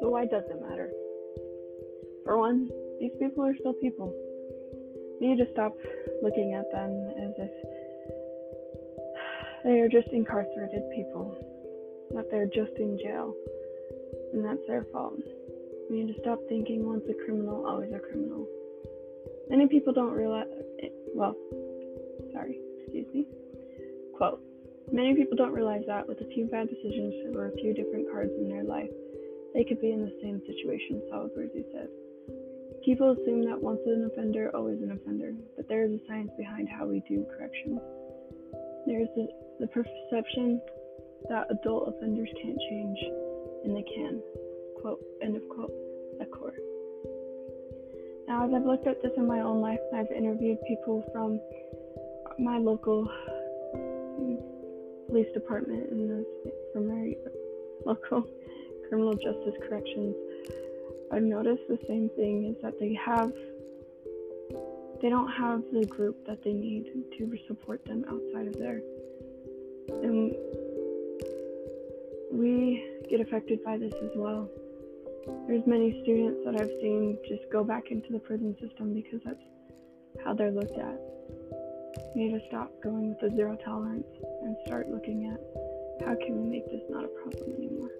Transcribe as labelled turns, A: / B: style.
A: So, why does it matter? For one, these people are still people. We need to stop looking at them as if they are just incarcerated people, that they're just in jail, and that's their fault. We need to stop thinking once a criminal, always a criminal. Many people don't realize, it, well, sorry, excuse me. Quote, many people don't realize that with a few bad decisions or a few different cards in their life, they could be in the same situation, Salaberry said. People assume that once an offender, always an offender, but there is a science behind how we do corrections. There is the, the perception that adult offenders can't change, and they can. Quote, end of quote, Eckhart. Now, as I've looked at this in my own life, I've interviewed people from my local police department and the, my local criminal justice corrections I've noticed the same thing is that they have they don't have the group that they need to support them outside of there. And we get affected by this as well. There's many students that I've seen just go back into the prison system because that's how they're looked at. We need to stop going with the zero tolerance and start looking at how can we make this not a problem anymore.